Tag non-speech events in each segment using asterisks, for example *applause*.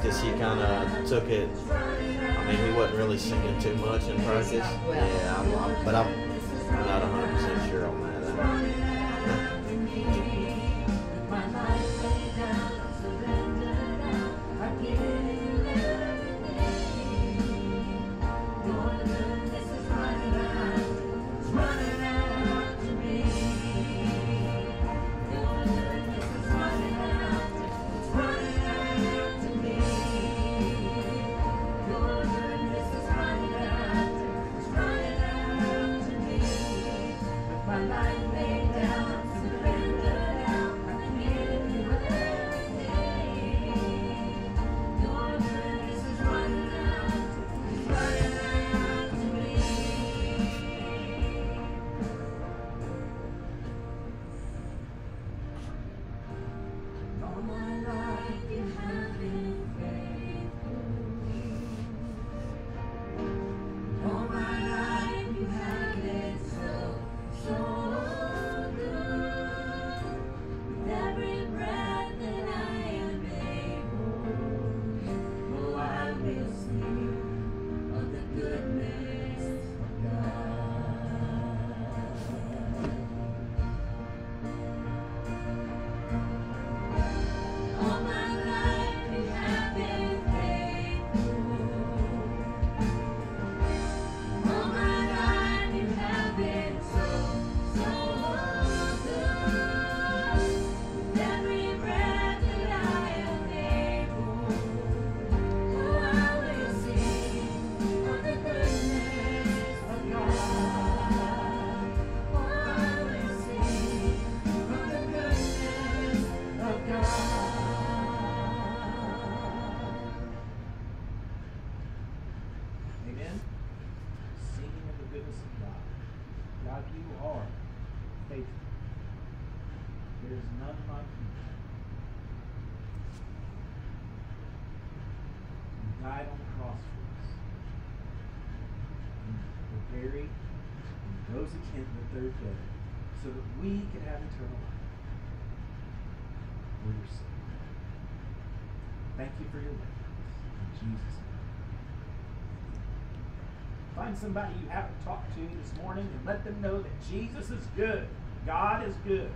practice, he kind of took it. I mean, he wasn't really singing too much in practice. so that we could have eternal life. For your sake. Thank you for your life, In Jesus' name. Find somebody you haven't talked to this morning and let them know that Jesus is good. God is good.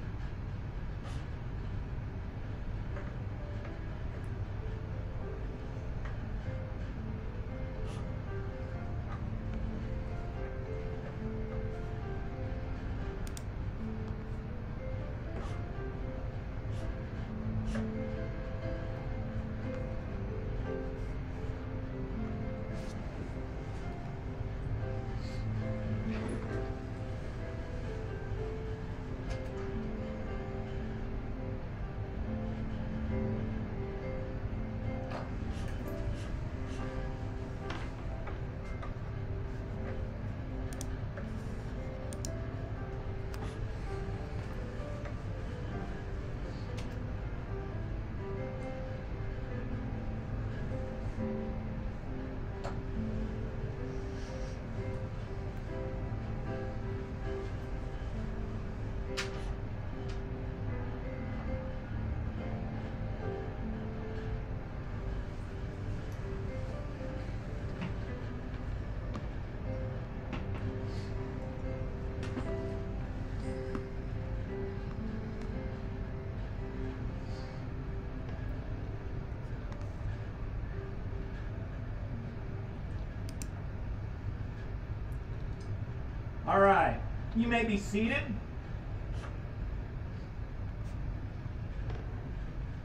You may be seated.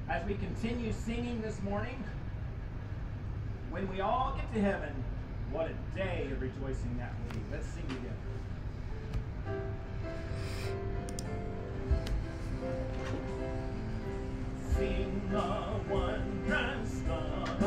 As we continue singing this morning, when we all get to heaven, what a day of rejoicing that will be. Let's sing together. Sing the wondrous love.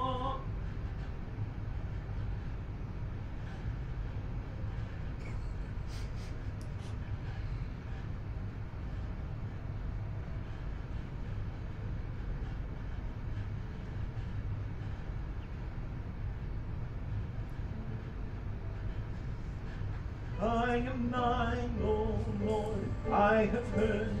I am thine, O Lord. I have heard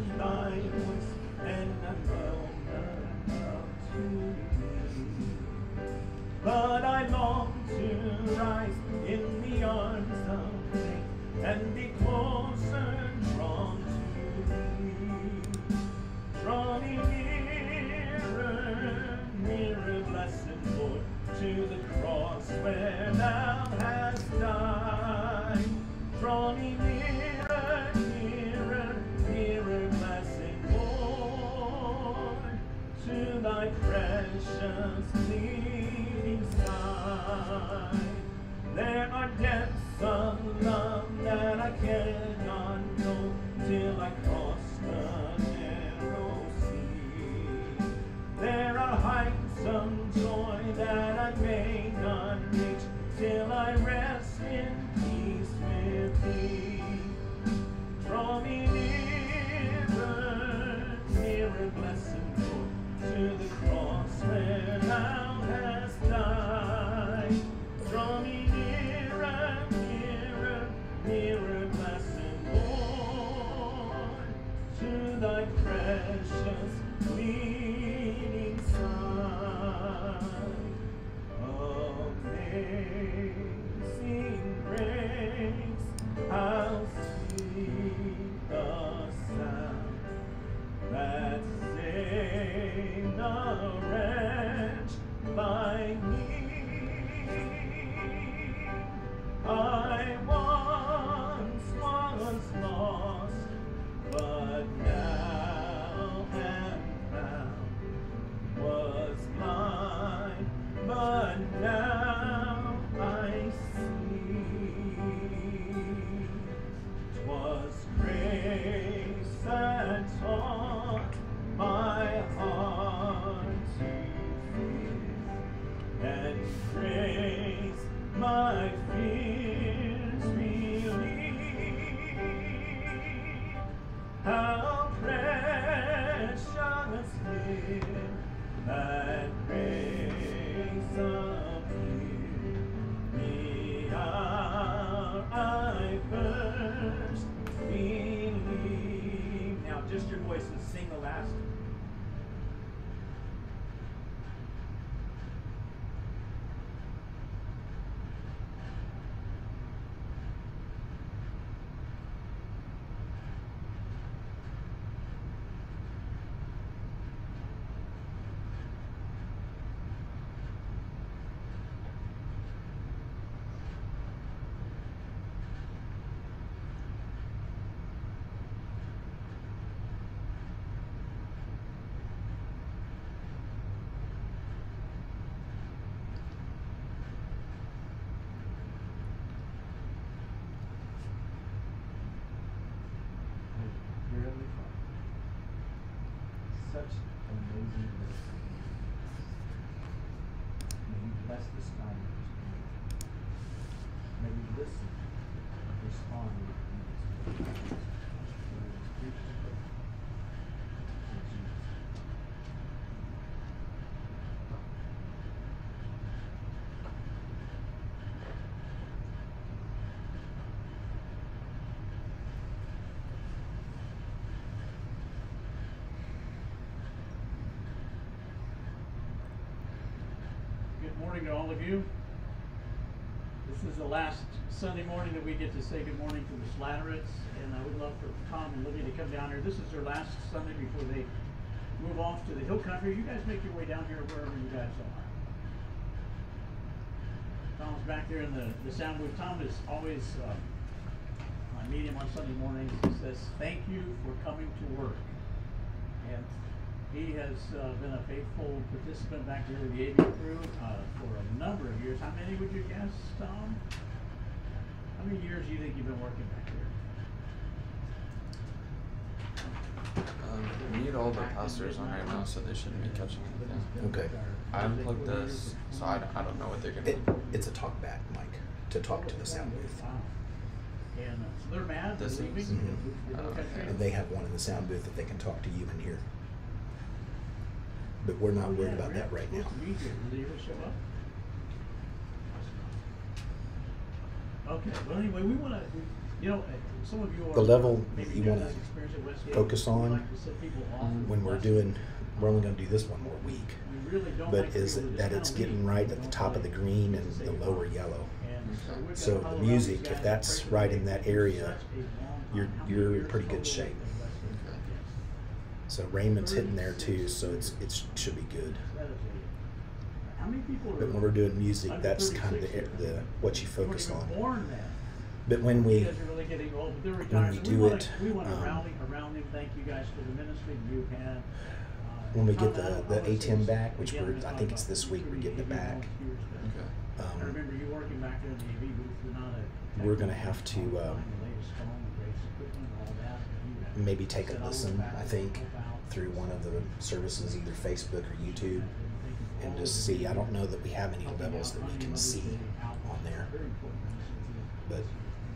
such amazing grace. May you bless this time. May we listen, respond with ease. Word is preached and heard. In Jesus' name. Good morning to all of you. This is the last Sunday morning that we get to say good morning to the Slatterets, and I would love for Tom and Libby to come down here. This is their last Sunday before they move off to the hill country. You guys make your way down here wherever you guys are. Tom's back there in the, the sound booth. Tom is always, uh, I meet him on Sunday mornings. He says, thank you for coming to work. And he has uh, been a faithful participant back here with the AV crew uh, for a number of years. How many would you guess, Tom? How many years do you think you've been working back here? Um, need all the pastors on right now, so they shouldn't be catching anything. Okay. I unplugged this, so I, I don't know what they're gonna It, do. it's a talk back mic to talk to the sound booth. Wow. And uh, so they're mad, they're This is- the- the hill Oh, country. okay. And they have one in the sound booth that they can talk to you in here. But we're not worried about that right now. supposed to be here. Will they ever show up? Okay, well, anyway, we wanna, you know, uh, some of you are. The level maybe you wanna this experience at Westgate. focus on like to set people off with When we're doing, we're only gonna do this one more week. We really don't But like is it that it's getting right at the top of the green and the lower yellow. So So the music, if that's and pray for right in that area, such a long you're- time. How many you're in pretty good total shape. with Westgate? Okay. Yes. So Raymond's hitting there too, so it's, it should be good. That is a- How many people are? But when we're doing music, that's kind of the, the, what you focus on. But when we, You guys are really getting old, but they're when we do it, We want to um, rally around them. Thank you guys for the ministry you've had. When we get the, don't the know ATM back, which we're, I think it's this week, we're recruiting getting it back. volunteers, but Okay. I Um, remember you working back there in the AV booth, you're not a. We're gonna have to, you uh, find the latest phone, the greatest equipment, all that, and you maybe take a said, "I will listen, I think, help out." Through one of the services, either Facebook or YouTube, and just see. I don't know that we have any levels that we can see on there, but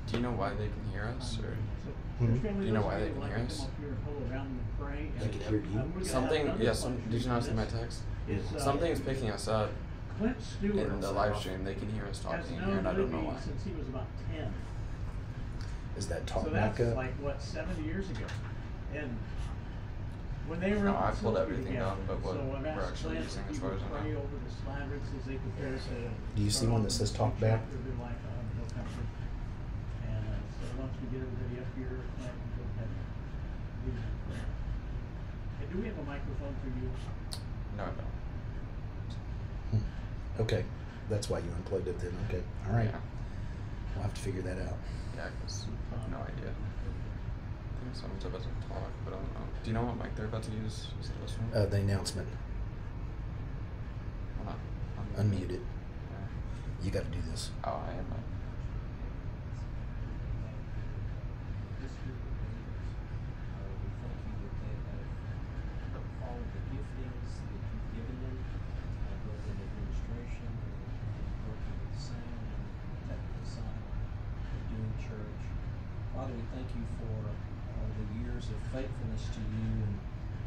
Do you know why they can hear us, or Hmm? Do you know why they can hear us? They can hear you? something? Yeah. Some. Did you not see my text? uh, Something is picking us up Clint Stewart in the live stream. They can hear us talking here, and I don't know why. since he was about ten. is that Talk So that's Mecca? like what seventy years ago, and when they were No, I pulled everything down but what we're actually using as far as I know. over the slaverts as they prepare. Do you see one that says talk back? chapter of their life out in Hill Country. And uh, so once we get everybody up here, Clint can go ahead and lead in prayer. Hey, do we have a microphone for you? No, I don't. Hmm. Okay, that's why you unplugged it then. Okay, all right. Yeah. We'll have to figure that out. Yeah, I have no idea. Think someone's about to talk, but I don't know. Do you know what mic they're about to use? Is it this one? Uh, the announcement, Hold on. unmute it. Yeah. You got to do this. Oh, I am. uh, This group of leaders, uh, we thank you that they have all of the giftings that you've given them, uh, both in administration and and working with sound and the technical side of doing church. Father, we thank you for all the years of faithfulness to you and,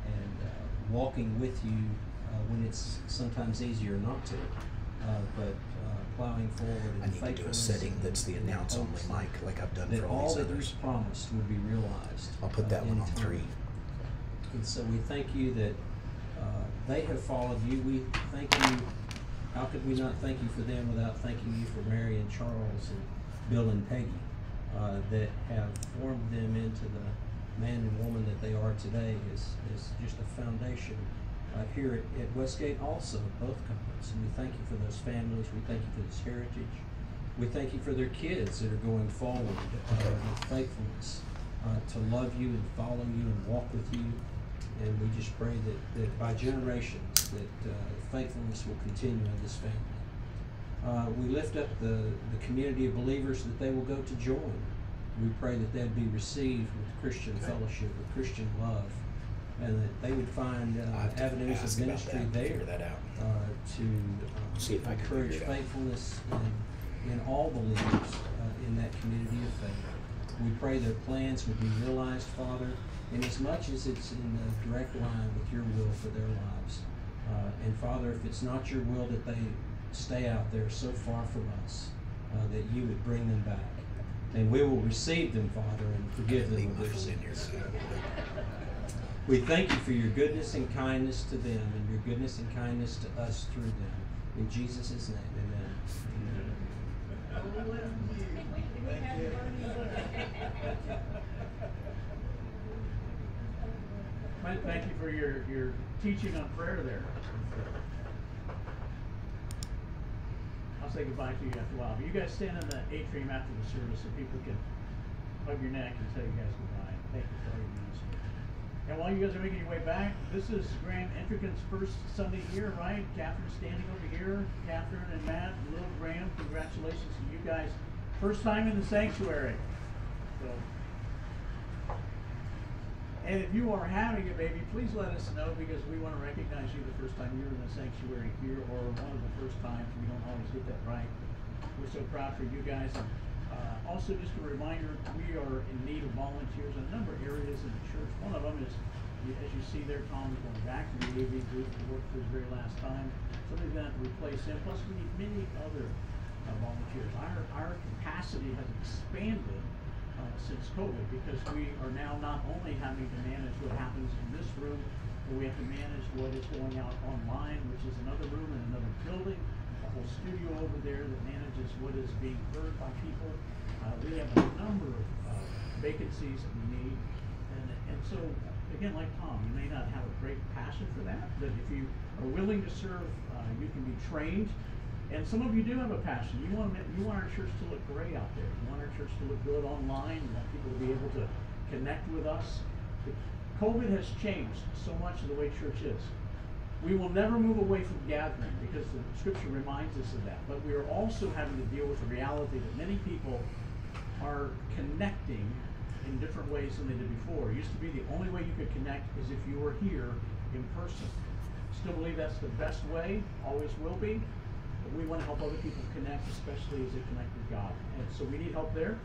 and, uh, walking with you, uh, when it's sometimes easier not to. Uh, but, uh, plowing forward in I need to do a setting that's the announce only mic, like I've done for all all these that others. you've promised would be realized. I'll put uh, that one on time. three. And so we thank you that uh, they have followed you. We thank you. How could we not thank you for them without thanking you for Mary and Charles and Bill and Peggy uh, that have formed them into the man and woman that they are today is, is just a foundation uh, here at, at Westgate also, both companies. And we thank you for those families. We thank you for this heritage. We thank you for their kids that are going forward uh, with faithfulness uh, to love you and follow you and walk with you. And we just pray that, that by generations that uh, faithfulness will continue in this family. Uh, we lift up the, the community of believers that they will go to join. We pray that they'd be received with Christian fellowship, with Christian love, and that they would find uh, avenues of ministry there that out. uh, to uh, See if I encourage it faithfulness in, in all believers uh, in that community of faith. We pray their plans would be realized, Father, in as much as it's in a direct line with your will for their lives. Uh, and Father, if it's not your will that they stay out there so far from us, uh, that you would bring them back. And we will receive them, Father, and forgive them of their sins. We thank you for your goodness and kindness to them and your goodness and kindness to us through them. In Jesus' name, amen. Clint, thank you for your, your teaching on prayer there. I'll say goodbye to you after a while, but you guys stand in the atrium after the service so people can hug your neck and tell you guys goodbye. Thank you for your. And while you guys are making your way back, this is Graham Entrican's first Sunday here, right? Catherine's standing over here. Catherine and Matt, little Graham, congratulations to you guys. First time in the sanctuary. So, and if you are having a baby, please let us know because we want to recognize you the first time you're in the sanctuary here or one of the first times. We don't always get that right. We're so proud for you guys. Uh, also, just a reminder, we are in need of volunteers in a number of areas in the church. One of them is, as you see there, Tom is going back to the AV group to work for his very last time. Somebody's going to have to replace him. Plus, we need many other uh, volunteers. Our, our capacity has expanded uh, since COVID because we are now not only having to manage what happens in this room, but we have to manage what is going out online, which is another room in another building, whole studio over there that manages what is being heard by people. Uh, we have a number of uh, vacancies that we need. And, and so, again, like Tom, you may not have a great passion for that, but if you are willing to serve, uh, you can be trained. And some of you do have a passion. You want you want our church to look great out there. You want our church to look good online. You want people to be able to connect with us. COVID has changed so much of the way church is. We will never move away from gathering because the scripture reminds us of that. But we are also having to deal with the reality that many people are connecting in different ways than they did before. It used to be the only way you could connect is if you were here in person. Still believe that's the best way, always will be. But we want to help other people connect, especially as they connect with God. And so we need help there.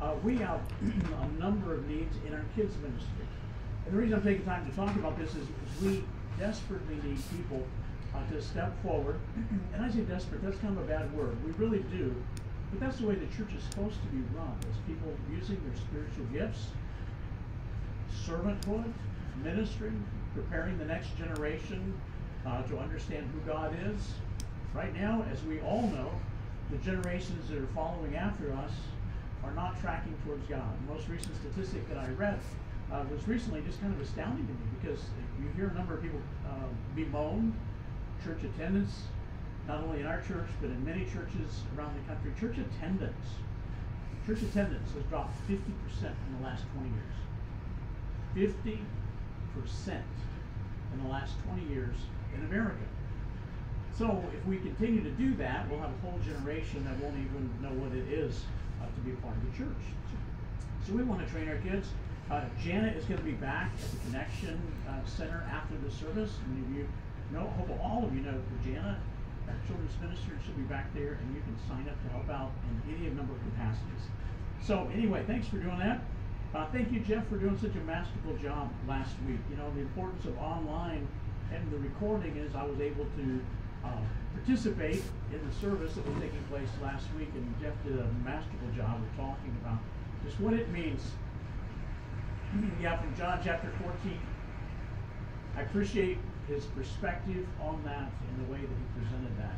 Uh, we have *clears throat* a number of needs in our kids ministry. And the reason I'm taking time to talk about this is, is we desperately need people uh, to step forward. *clears throat* and I say desperate, that's kind of a bad word. We really do. But that's the way the church is supposed to be run, is people using their spiritual gifts, servanthood, ministry, preparing the next generation uh, to understand who God is. Right now, as we all know, the generations that are following after us are not tracking towards God. The most recent statistic that I read uh, was recently just kind of astounding to me because you hear a number of people uh, bemoan church attendance, not only in our church, but in many churches around the country. Church attendance, church attendance has dropped 50% in the last 20 years. 50% in the last 20 years in America. So if we continue to do that, we'll have a whole generation that won't even know what it is uh, to be a part of the church. So we want to train our kids. Uh, Janet is going to be back at the Connection uh, Center after the service. And if you know, hope all of you know Janet, our children's minister, she'll be back there, and you can sign up to help out in any number of capacities. So anyway, thanks for doing that. Uh, thank you, Jeff, for doing such a masterful job last week. You know, the importance of online and the recording is I was able to uh, participate in the service that was taking place last week, and Jeff did a masterful job of talking about just what it means. Yeah, from John chapter 14. I appreciate his perspective on that and the way that he presented that.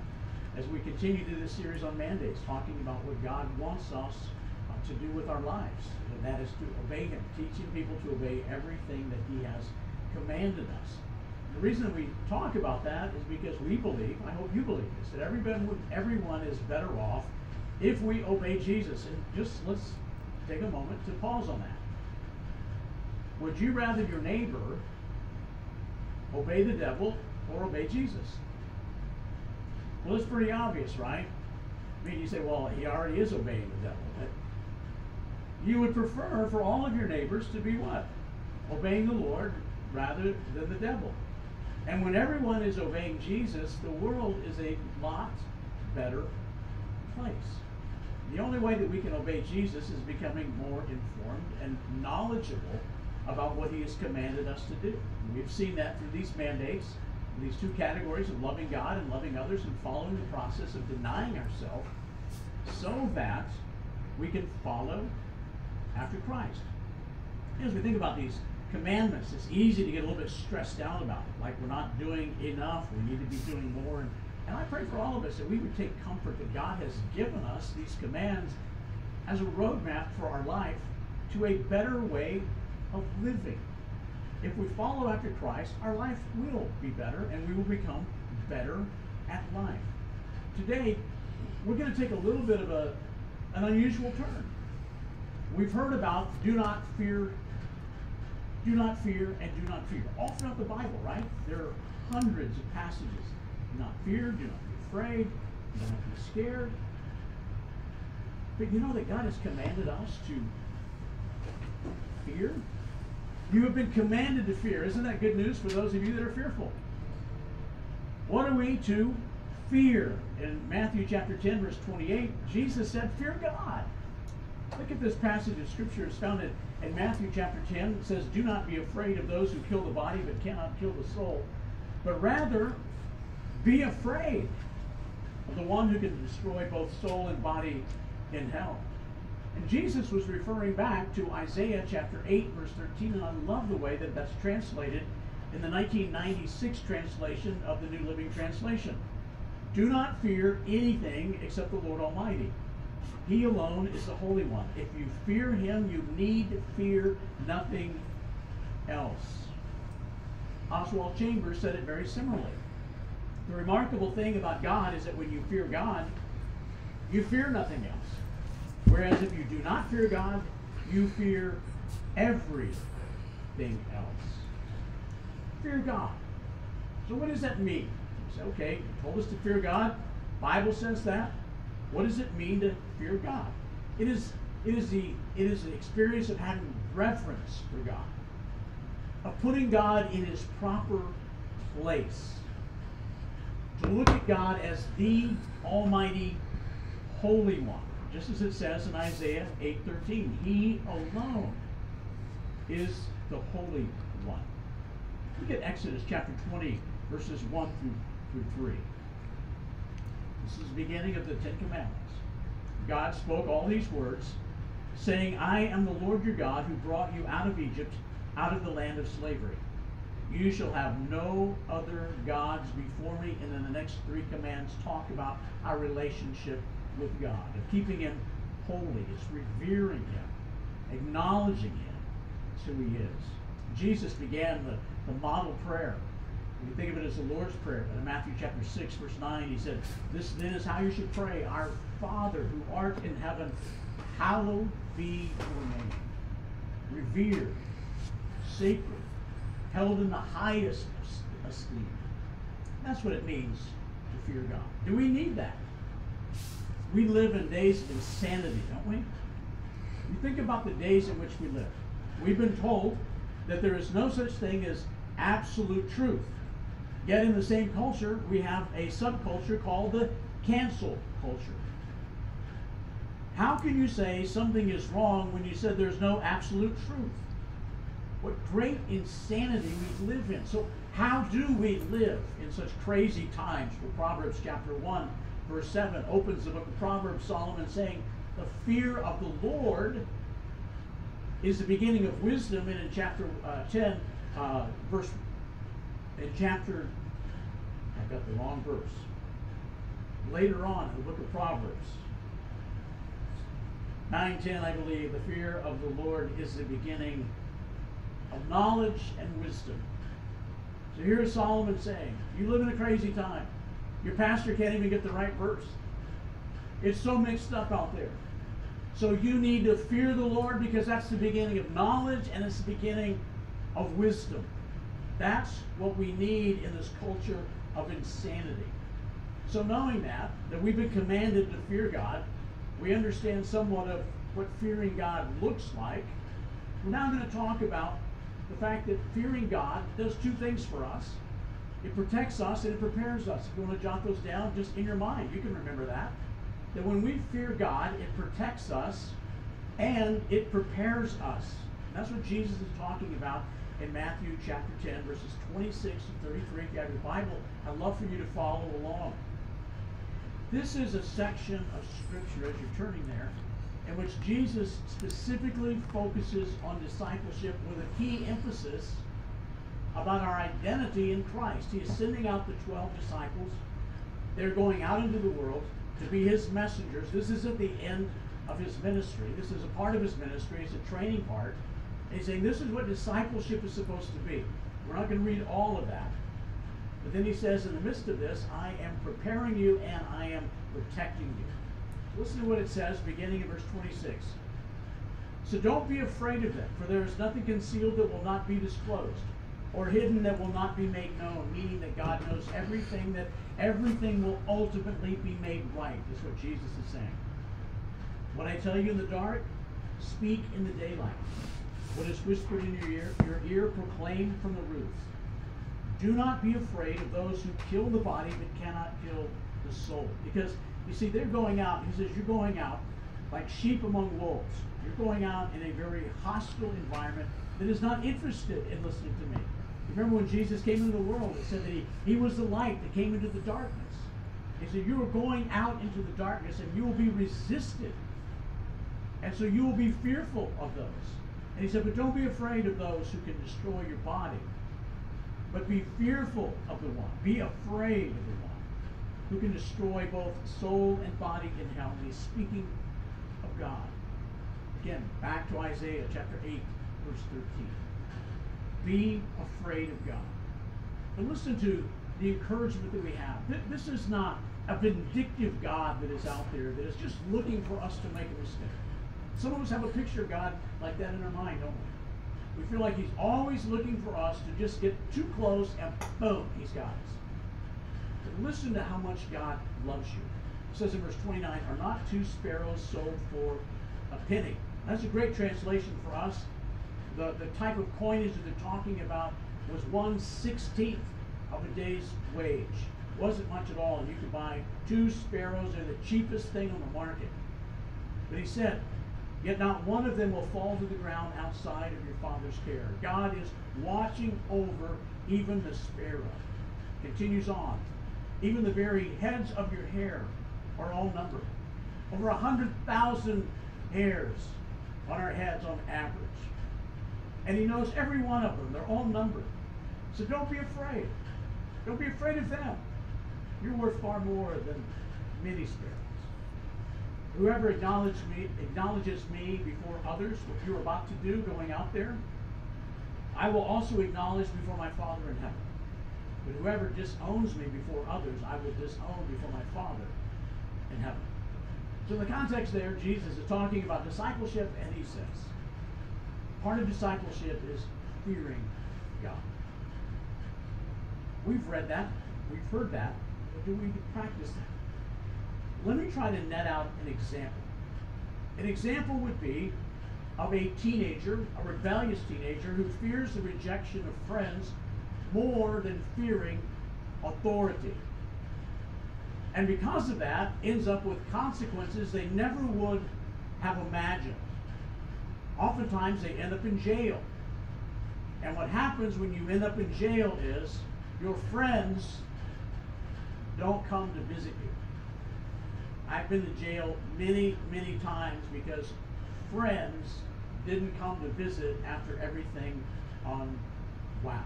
As we continue to this series on mandates, talking about what God wants us uh, to do with our lives, and that is to obey him, teaching people to obey everything that he has commanded us. The reason we talk about that is because we believe, I hope you believe this, that everyone, everyone is better off if we obey Jesus. And just let's take a moment to pause on that. Would you rather your neighbor obey the devil or obey Jesus? Well, it's pretty obvious, right? I mean, you say, well, he already is obeying the devil. But you would prefer for all of your neighbors to be what? Obeying the Lord rather than the devil. And when everyone is obeying Jesus, the world is a lot better place. The only way that we can obey Jesus is becoming more informed and knowledgeable about what he has commanded us to do. We've seen that through these mandates, these two categories of loving God and loving others and following the process of denying ourselves so that we can follow after Christ. As we think about these commandments, it's easy to get a little bit stressed out about it, like we're not doing enough, we need to be doing more. And, and I pray for all of us that we would take comfort that God has given us these commands as a roadmap for our life to a better way of living. If we follow after Christ, our life will be better and we will become better at life. Today, we're going to take a little bit of a, an unusual turn. We've heard about do not fear, do not fear, and do not fear. All throughout the Bible, right? There are hundreds of passages. Do not fear, do not be afraid, do not be scared. But you know that God has commanded us to fear? You have been commanded to fear. Isn't that good news for those of you that are fearful? What are we to fear? In Matthew chapter 10, verse 28, Jesus said, Fear God. Look at this passage of scripture. It's found in, in Matthew chapter 10. It says, Do not be afraid of those who kill the body but cannot kill the soul, but rather be afraid of the one who can destroy both soul and body in hell. And Jesus was referring back to Isaiah chapter 8, verse 13, and I love the way that that's translated in the 1996 translation of the New Living Translation. Do not fear anything except the Lord Almighty. He alone is the Holy One. If you fear Him, you need fear nothing else. Oswald Chambers said it very similarly. The remarkable thing about God is that when you fear God, you fear nothing else. Whereas if you do not fear God, you fear everything else. fear God. So what does that mean? You say, okay, you told us to fear God. Bible says that. What does it mean to fear God? It is it is the it is the experience of having reverence for God. Of putting God in his proper place. To look at God as the Almighty Holy One. Just as it says in Isaiah 8:13. He alone is the Holy One. Look at Exodus chapter 20, verses 1 through, through 3. This is the beginning of the Ten Commandments. God spoke all these words, saying, I am the Lord your God who brought you out of Egypt, out of the land of slavery. You shall have no other gods before me. And then the next three commands talk about our relationship with God, of keeping Him holy, it's revering Him, acknowledging Him as who He is. Jesus began the, the model prayer. We think of it as the Lord's Prayer, but in Matthew chapter 6, verse 9, he said, This then is how you should pray Our Father who art in heaven, hallowed be your name. Revered, sacred, held in the highest esteem. That's what it means to fear God. Do we need that? We live in days of insanity, don't we? You think about the days in which we live. We've been told that there is no such thing as absolute truth. Yet in the same culture, we have a subculture called the cancel culture. How can you say something is wrong when you said there's no absolute truth? What great insanity we live in. So, how do we live in such crazy times? Well, Proverbs chapter 1, verse 7 opens the book of Proverbs, Solomon saying, The fear of the Lord is the beginning of wisdom. And in chapter uh, 10, uh, verse, in chapter, I got the wrong verse. Later on in the book of Proverbs, 9:10, I believe, the fear of the Lord is the beginning of knowledge and wisdom. So here's Solomon saying, You live in a crazy time. Your pastor can't even get the right verse. It's so mixed up out there. So you need to fear the Lord because that's the beginning of knowledge and it's the beginning of wisdom. That's what we need in this culture of insanity. So knowing that, that we've been commanded to fear God, we understand somewhat of what fearing God looks like. We're now going to talk about the fact that fearing God does two things for us. It protects us and it prepares us. If you want to jot those down just in your mind, you can remember that. That when we fear God, it protects us and it prepares us. And that's what Jesus is talking about in Matthew chapter 10, verses 26 to 33. If you have your Bible, I'd love for you to follow along. This is a section of Scripture, as you're turning there, in which Jesus specifically focuses on discipleship with a key emphasis about our identity in Christ. He is sending out the 12 disciples. They're going out into the world to be his messengers. This is at the end of his ministry. This is a part of his ministry. It's a training part. And he's saying this is what discipleship is supposed to be. We're not going to read all of that. But then he says, in the midst of this, I am preparing you and I am protecting you. Listen to what it says, beginning in verse 26. So don't be afraid of them, for there is nothing concealed that will not be disclosed, or hidden that will not be made known, meaning that God knows everything, that everything will ultimately be made right, is what Jesus is saying. What I tell you in the dark, speak in the daylight. What is whispered in your ear, your ear proclaim from the roof. Do not be afraid of those who kill the body but cannot kill the soul. Because, you see, they're going out, he says, you're going out like sheep among wolves. You're going out in a very hostile environment that is not interested in listening to me. Remember when Jesus came into the world, it said that he, he was the light that came into the darkness. He said, You are going out into the darkness and you will be resisted. And so you will be fearful of those. And he said, But don't be afraid of those who can destroy your body. But be fearful of the one. Be afraid of the one who can destroy both soul and body in hell. And he's speaking of God. Again, back to Isaiah chapter 8, verse 13. Be afraid of God. And listen to the encouragement that we have. This is not a vindictive God that is out there that is just looking for us to make a mistake. Some of us have a picture of God like that in our mind, don't we? We feel like he's always looking for us to just get too close and boom, he's got us. But listen to how much God loves you. It says in verse 29, are not two sparrows sold for a penny? That's a great translation for us. The, the type of coinage that they're talking about was one sixteenth of a day's wage. Wasn't much at all, and you could buy two sparrows. They're the cheapest thing on the market. But he said, Yet not one of them will fall to the ground outside of your Father's care. God is watching over even the sparrow. Continues on. Even the very heads of your hair are all numbered. Over a hundred thousand hairs on our heads on average. And he knows every one of them. They're all numbered. So don't be afraid. Don't be afraid of them. You're worth far more than many sparrows. Whoever acknowledges me, acknowledges me before others, what you're about to do going out there, I will also acknowledge before my Father in heaven. But whoever disowns me before others, I will disown before my Father in heaven. So in the context there, Jesus is talking about discipleship, and he says, part of discipleship is fearing God. We've read that, we've heard that, but do we practice that? Let me try to net out an example. An example would be of a teenager, a rebellious teenager, who fears the rejection of friends more than fearing authority. And because of that, ends up with consequences they never would have imagined. Oftentimes, they end up in jail. And what happens when you end up in jail is your friends don't come to visit you. I've been to jail many, many times because friends didn't come to visit after everything on wow.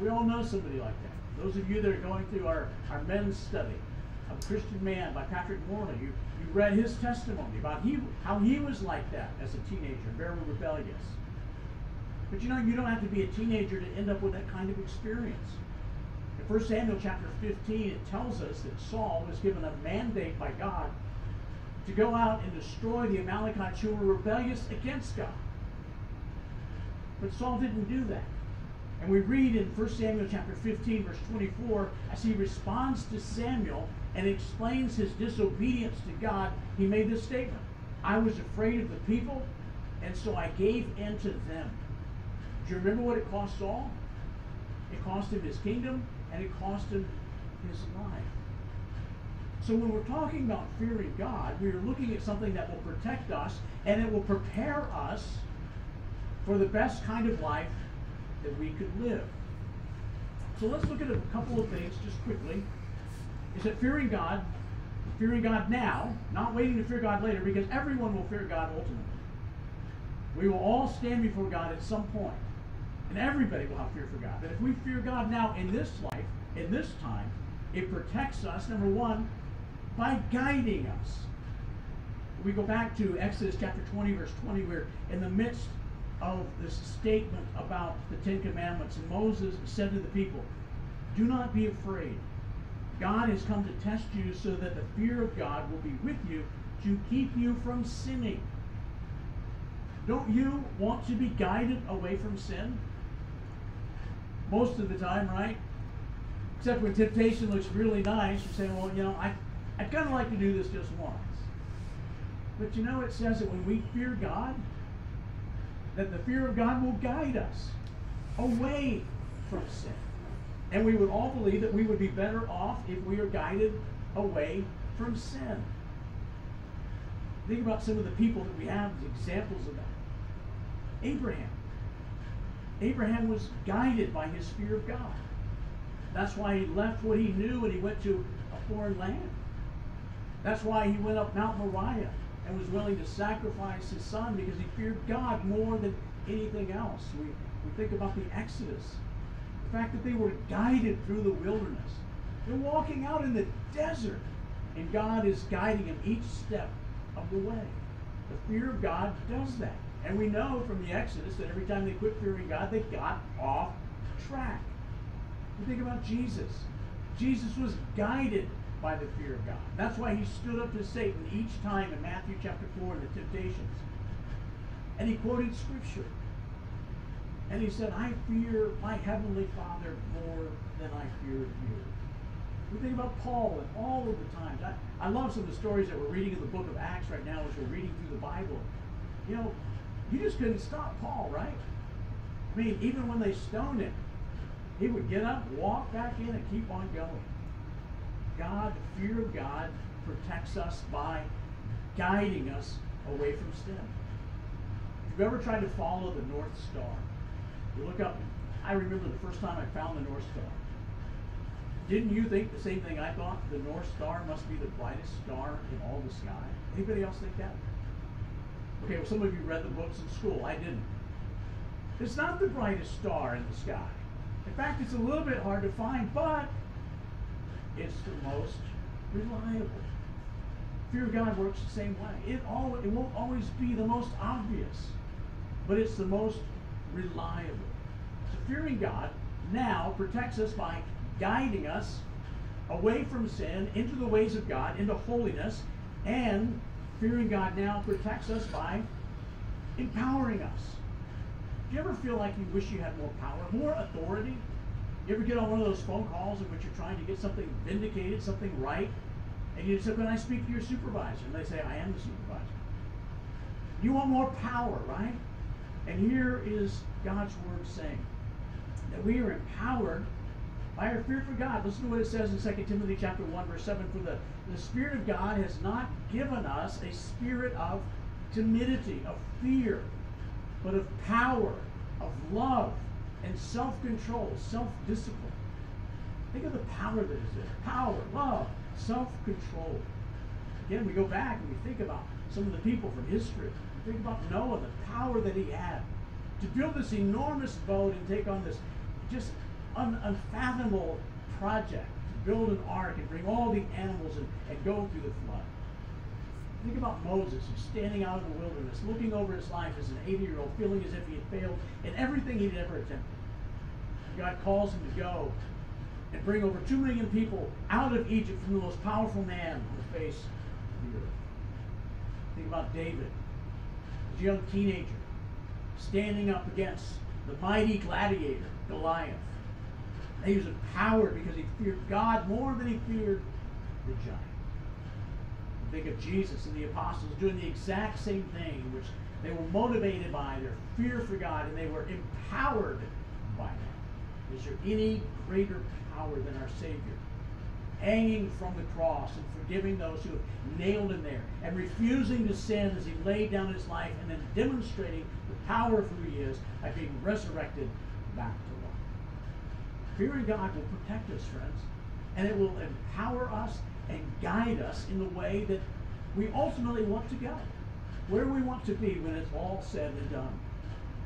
We all know somebody like that. Those of you that are going through our, our men's study A Christian Man by Patrick you, you read his testimony about he, how he was like that as a teenager, very rebellious. But you know, you don't have to be a teenager to end up with that kind of experience. In 1 Samuel chapter 15, it tells us that Saul was given a mandate by God to go out and destroy the Amalekites who were rebellious against God. But Saul didn't do that. And we read in 1 Samuel chapter 15, verse 24, as he responds to Samuel and explains his disobedience to God, he made this statement I was afraid of the people, and so I gave in to them. Do you remember what it cost Saul? It cost him his kingdom, and it cost him his life. So when we're talking about fearing God, we are looking at something that will protect us and it will prepare us for the best kind of life that we could live. So let's look at a couple of things just quickly. Is that fearing God, fearing God now, not waiting to fear God later, because everyone will fear God ultimately. We will all stand before God at some point, and everybody will have fear for God. But if we fear God now in this life, in this time, it protects us, number one, by guiding us. We go back to Exodus chapter 20, verse 20, where in the midst of this statement about the Ten Commandments, Moses said to the people, Do not be afraid. God has come to test you so that the fear of God will be with you to keep you from sinning. Don't you want to be guided away from sin? Most of the time, right? Except when temptation looks really nice, you say, well, you know, I, I'd kind of like to do this just once. But you know, it says that when we fear God, that the fear of God will guide us away from sin. And we would all believe that we would be better off if we are guided away from sin. Think about some of the people that we have as examples of that. Abraham. Abraham was guided by his fear of God. That's why he left what he knew and he went to a foreign land. That's why he went up Mount Moriah and was willing to sacrifice his son because he feared God more than anything else. We, we think about the Exodus, the fact that they were guided through the wilderness. They're walking out in the desert, and God is guiding them each step of the way. The fear of God does that. And we know from the Exodus that every time they quit fearing God, they got off track. We think about Jesus. Jesus was guided by the fear of God. That's why he stood up to Satan each time in Matthew chapter 4 in the temptations. And he quoted scripture. And he said, I fear my heavenly Father more than I fear you. We think about Paul and all of the times. I, I love some of the stories that we're reading in the book of Acts right now as we're reading through the Bible. You know, you just couldn't stop Paul, right? I mean, even when they stoned him, he would get up, walk back in, and keep on going. God, the fear of God protects us by guiding us away from sin. If you've ever tried to follow the North Star, you look up, I remember the first time I found the North Star. Didn't you think the same thing I thought? The North Star must be the brightest star in all the sky. Anybody else think that? Okay, well, some of you read the books in school. I didn't. It's not the brightest star in the sky. In fact, it's a little bit hard to find, but it's the most reliable. Fear of God works the same way. It all it won't always be the most obvious, but it's the most reliable. Fearing God now protects us by guiding us away from sin into the ways of God, into holiness, and fearing God now protects us by empowering us. Do you ever feel like you wish you had more power, more authority? You ever get on one of those phone calls in which you're trying to get something vindicated, something right, and you say, Can I speak to your supervisor? And they say, I am the supervisor. You want more power, right? And here is God's word saying that we are empowered by our fear for God. Listen to what it says in 2 Timothy chapter 1, verse 7. For the, the Spirit of God has not given us a spirit of timidity, of fear, but of power, of love, and self-control, self-discipline. Think of the power that is there. Power, love, self-control. Again, we go back and we think about some of the people from history. We think about Noah, the power that he had to build this enormous boat and take on this just an unfathomable project to build an ark and bring all the animals and, and go through the flood. Think about Moses who's standing out in the wilderness, looking over his life as an 80 year old, feeling as if he had failed in everything he'd ever attempted. God calls him to go and bring over 2 million people out of Egypt from the most powerful man on the face of the earth. Think about David, as a young teenager, standing up against the mighty gladiator, Goliath. He was empowered because he feared God more than he feared the giant. Think of Jesus and the apostles doing the exact same thing, which they were motivated by their fear for God and they were empowered by that. Is there any greater power than our Savior? Hanging from the cross and forgiving those who have nailed him there and refusing to sin as he laid down his life and then demonstrating the power of who he is by being resurrected back Fearing God will protect us, friends, and it will empower us and guide us in the way that we ultimately want to go, where we want to be when it's all said and done.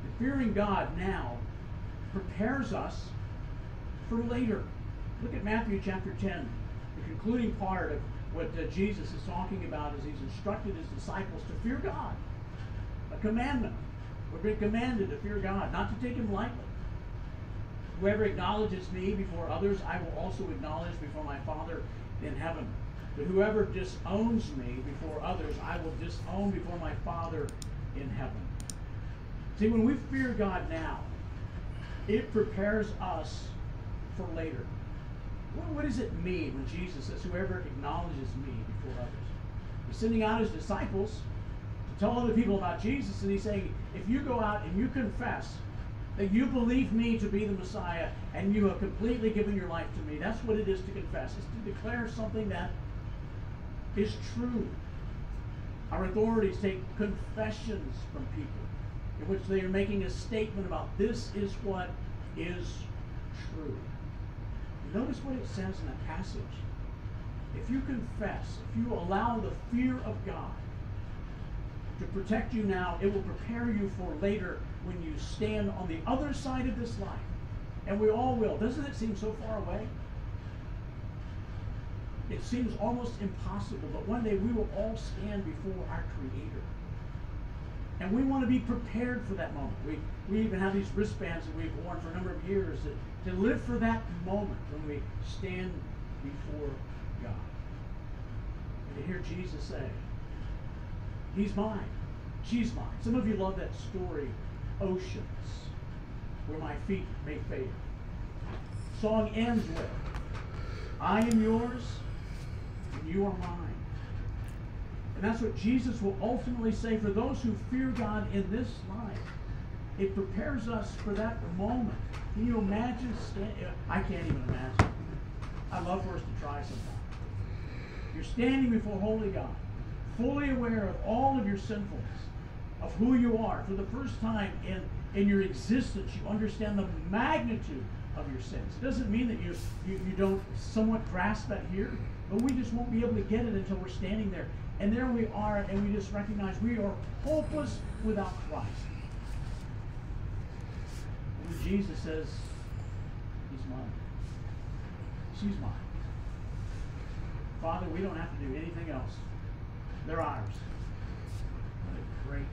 And fearing God now prepares us for later. Look at Matthew chapter 10, the concluding part of what uh, Jesus is talking about as he's instructed his disciples to fear God. A commandment. We've been commanded to fear God, not to take him lightly. Whoever acknowledges me before others, I will also acknowledge before my Father in heaven. But whoever disowns me before others, I will disown before my Father in heaven. See, when we fear God now, it prepares us for later. What, what does it mean when Jesus says, Whoever acknowledges me before others? He's sending out his disciples to tell other people about Jesus, and he's saying, If you go out and you confess that you believe me to be the Messiah and you have completely given your life to me. That's what it is to confess. is to declare something that is true. Our authorities take confessions from people in which they are making a statement about this is what is true. Notice what it says in that passage. If you confess, if you allow the fear of God to protect you now, it will prepare you for later when you stand on the other side of this life. And we all will. Doesn't it seem so far away? It seems almost impossible, but one day we will all stand before our Creator. And we want to be prepared for that moment. We, we even have these wristbands that we've worn for a number of years that, to live for that moment when we stand before God. And to hear Jesus say, He's mine. She's mine. Some of you love that story, Oceans. where my feet may fail. Song ends with, I am yours, and you are mine. And that's what Jesus will ultimately say for those who fear God in this life. It prepares us for that moment. Can you imagine? I can't even imagine. I'd love for us to try sometime. You're standing before Holy God, fully aware of all of your sinfulness, of who you are. For the first time in, in your existence, you understand the magnitude of your sins. It doesn't mean that you, you, you don't somewhat grasp that here, but we just won't be able to get it until we're standing there. And there we are, and we just recognize we are hopeless without Christ. And Jesus says, He's mine, she's mine. Father, we don't have to do anything else. They're ours. What a great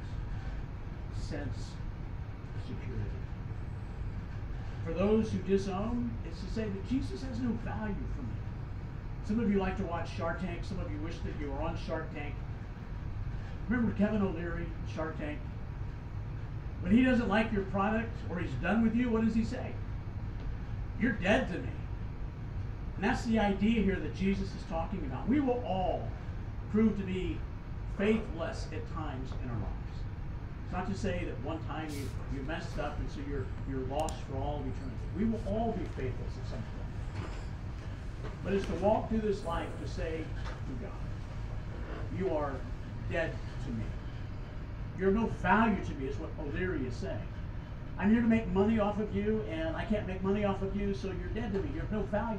sense of security. For those who disown, it's to say that Jesus has no value for me. Some of you like to watch Shark Tank. Some of you wish that you were on Shark Tank. Remember Kevin O'Leary, Shark Tank? When he doesn't like your product or he's done with you, what does he say? You're dead to me. And that's the idea here that Jesus is talking about. We will all prove to be faithless at times in our lives. It's not to say that one time you, you messed up and so you're, you're lost for all of eternity. We will all be faithless at some point. But it's to walk through this life to say to God, You are dead to me. You're of no value to me, is what O'Leary is saying. I'm here to make money off of you, and I can't make money off of you, so you're dead to me. You're of no value.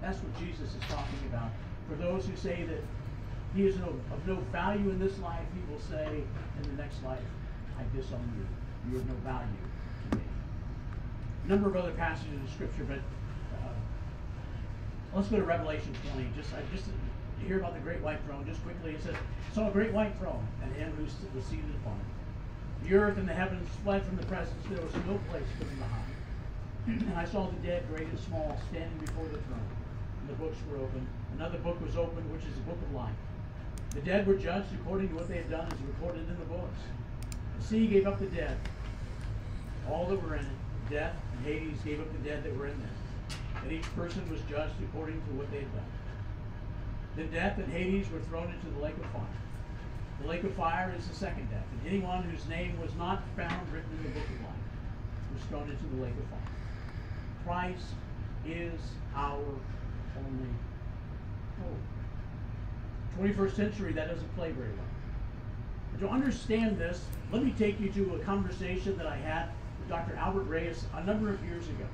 That's what Jesus is talking about. For those who say that he is of no value in this life, he will say in the next life, I disown you. You of no value to me. A number of other passages in scripture, but uh, let's go to Revelation 20. Just, I just hear about the great white throne. Just quickly, it says, saw a great white throne, and him who was seated upon it. The earth and the heavens fled from the presence. There was no place for them to hide. And I saw the dead, great and small, standing before the throne. And the books were opened. Another book was opened, which is the book of life. The dead were judged according to what they had done, as recorded in the books. The sea gave up the dead, all that were in it. Death and Hades gave up the dead that were in them. And each person was judged according to what they had done. Then death and Hades were thrown into the lake of fire. The lake of fire is the second death, and anyone whose name was not found written in the book of life was thrown into the lake of fire. Christ is our only hope. 21st century, that doesn't play very well. To understand this, let me take you to a conversation that I had with Dr. Albert Reyes a number of years ago.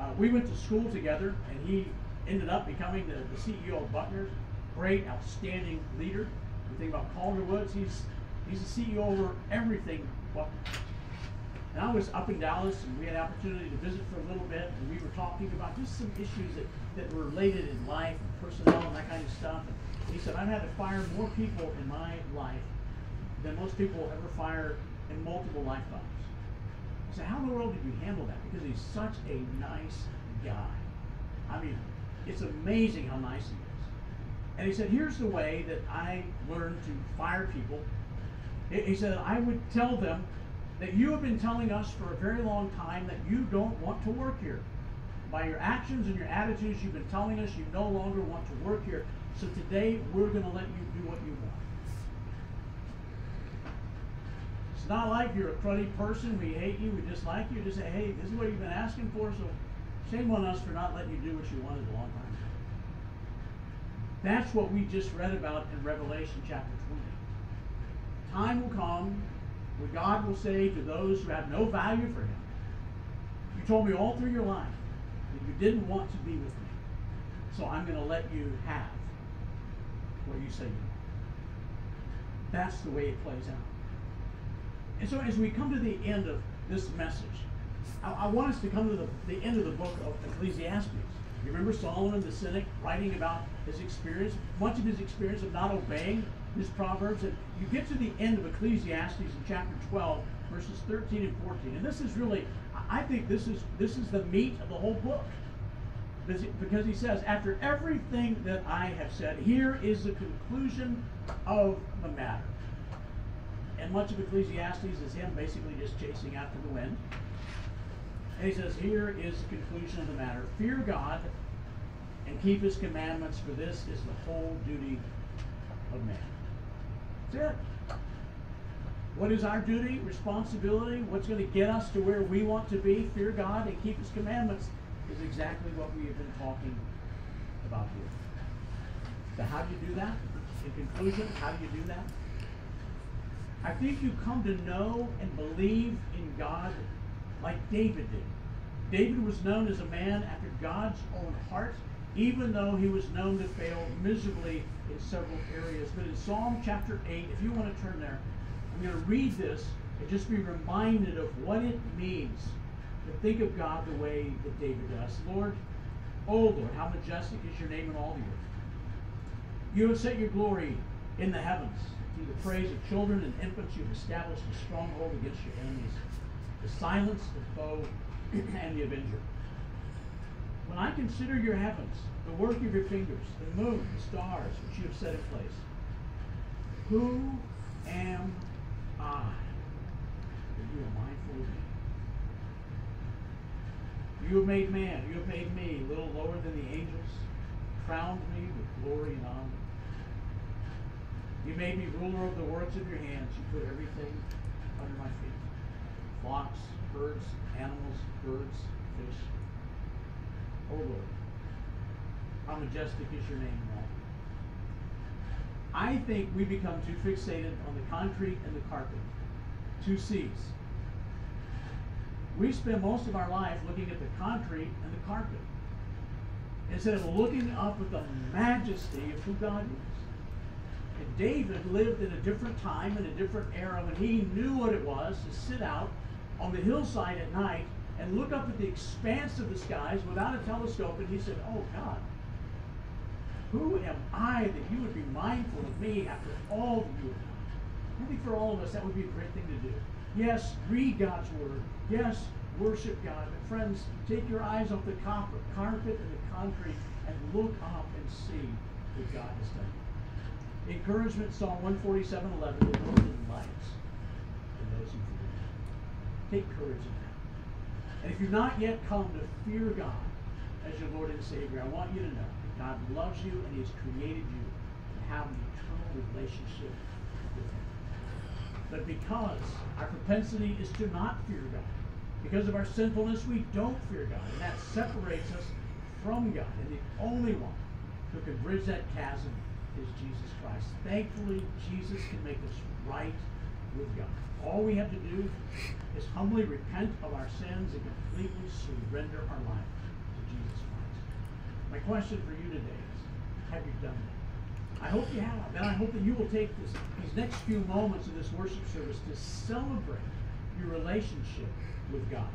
Uh, we went to school together, and he ended up becoming the, the CEO of Buckner's. Great, outstanding leader. You think about Calder Woods, he's he's the CEO over everything. And I was up in Dallas, and we had opportunity to visit for a little bit, and we were talking about just some issues that, that were related in life and personnel and that kind of stuff. And he said, I've had to fire more people in my life than most people will ever fire in multiple lifetimes. I said, how in the world did you handle that? Because he's such a nice guy. I mean, it's amazing how nice he is. And he said, here's the way that I learned to fire people. He said, I would tell them that you have been telling us for a very long time that you don't want to work here. By your actions and your attitudes, you've been telling us you no longer want to work here. So today, we're going to let you do what you want. It's not like you're a cruddy person, we hate you, we dislike you. Just say, hey, this is what you've been asking for, so shame on us for not letting you do what you wanted a long time ago. That's what we just read about in Revelation chapter 20. Time will come where God will say to those who have no value for Him, You told me all through your life that you didn't want to be with me, so I'm going to let you have what you say you want. That's the way it plays out. And so, as we come to the end of this message, I, I want us to come to the, the end of the book of Ecclesiastes. You remember Solomon the cynic writing about his experience, much of his experience of not obeying his proverbs. And you get to the end of Ecclesiastes in chapter 12, verses 13 and 14. And this is really, I think this is this is the meat of the whole book. Because he- Because he says, after everything that I have said, here is the conclusion of the matter. And much of Ecclesiastes is him basically just chasing after the wind. And he says, here is the conclusion of the matter. Fear God and keep his commandments, for this is the whole duty of man. That's it. What is our duty, responsibility? What's going to get us to where we want to be? Fear God and keep his commandments is exactly what we have been talking about here. So how do you do that? In conclusion, how do you do that? I think you come to know and believe in God like David did. David was known as a man after God's own heart, even though he was known to fail miserably in several areas. But in Psalm chapter 8, if you want to turn there, I'm going to read this and just be reminded of what it means to think of God the way that David does. Lord, oh Lord, how majestic is your name in all the earth. You have set your glory in the heavens. Through the praise of children and infants, you have established a stronghold against your enemies, to silence the foe *clears throat* and the avenger. When I consider your heavens, the work of your fingers, the moon, the stars, which you have set in place, who am I that you are mindful of me? You have made man, you have made me little lower than the angels, crowned me with glory and honor. You made me ruler of the works of your hands. You put everything under my feet flocks, herds, animals, birds, fish. Oh Lord, how majestic is your name all. I think we become too fixated on the concrete and the carpet, two C's. We spend most of our life looking at the concrete and the carpet instead of looking up at the majesty of who God is. And David lived in a different time, in a different era, and he knew what it was to sit out on the hillside at night and look up at the expanse of the skies without a telescope, and he said, Oh God, who am I that you would be mindful of me after all that you have done? I think for all of us that would be a great thing to do. Yes, read God's word. Yes, worship God. But friends, take your eyes off the carpet, carpet and the concrete and look up and see what God has done. Encouragement, Psalm 147 11, the Lord delights in. Take courage in that. And if you've not yet come to fear God as your Lord and Savior, I want you to know that God loves you and He has created you to have an eternal relationship with Him. But because our propensity is to not fear God, because of our sinfulness, we don't fear God. And that separates us from God. And the only one who can bridge that chasm is Jesus Christ. Thankfully, Jesus can make us right with God. All we have to do is humbly repent of our sins and completely surrender our life to Jesus Christ. My question for you today is, have you done that? I hope you have. And I hope that you will take this, these next few moments of this worship service to celebrate your relationship with God.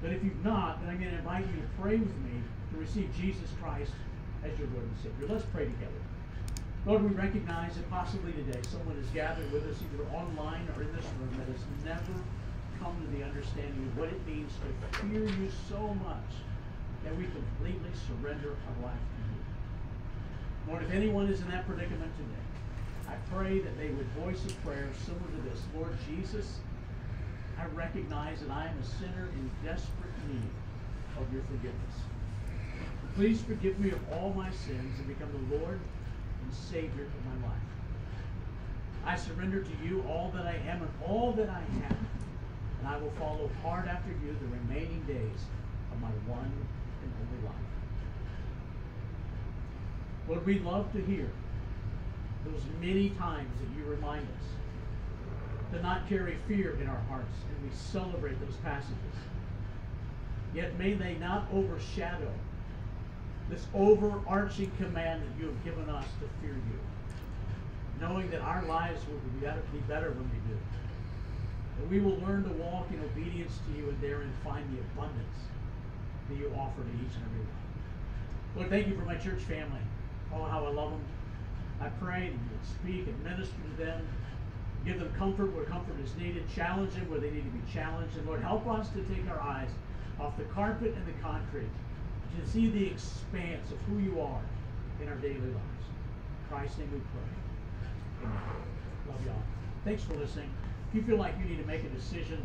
But if you've not, then I'm going to invite you to pray with me to receive Jesus Christ as your Lord and Savior. Let's pray together. Lord, we recognize that possibly today someone is gathered with us either online or in this room that has never come to the understanding of what it means to fear you so much that we completely surrender our life to you. Lord, if anyone is in that predicament today, I pray that they would voice a prayer similar to this. Lord Jesus, I recognize that I am a sinner in desperate need of your forgiveness. Please forgive me of all my sins and become the Lord and Savior of my life. I surrender to you all that I am and all that I have, and I will follow hard after you the remaining days of my one and only life. Lord, we love to hear those many times that you remind us to not carry fear in our hearts, and we celebrate those passages. Yet may they not overshadow this overarching command that you have given us to fear you, knowing that our lives will be better, be better when we do. That we will learn to walk in obedience to you and therein find the abundance that you offer to each and every one. Lord, thank you for my church family. Oh, how I love them. I pray that you would speak and minister to them. Give them comfort where comfort is needed. Challenge them where they need to be challenged. And Lord, help us to take our eyes off the carpet and the concrete to see the expanse of who you are in our daily lives. In Christ's name we pray. Amen. Love y'all. Thanks for listening. If you feel like you need to make a decision,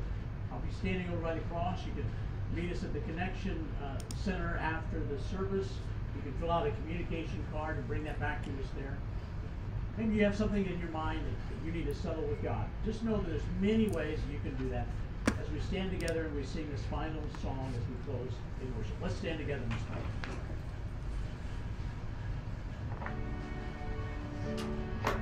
I'll be standing over by the cross. You can meet us at the Connection uh, Center after the service. You can fill out a communication card and bring that back to us there. Maybe you have something in your mind that, you need to settle with God. Just know that there's many ways you can do that as we stand together and we sing this final song as we close in worship. Let's stand together in this moment.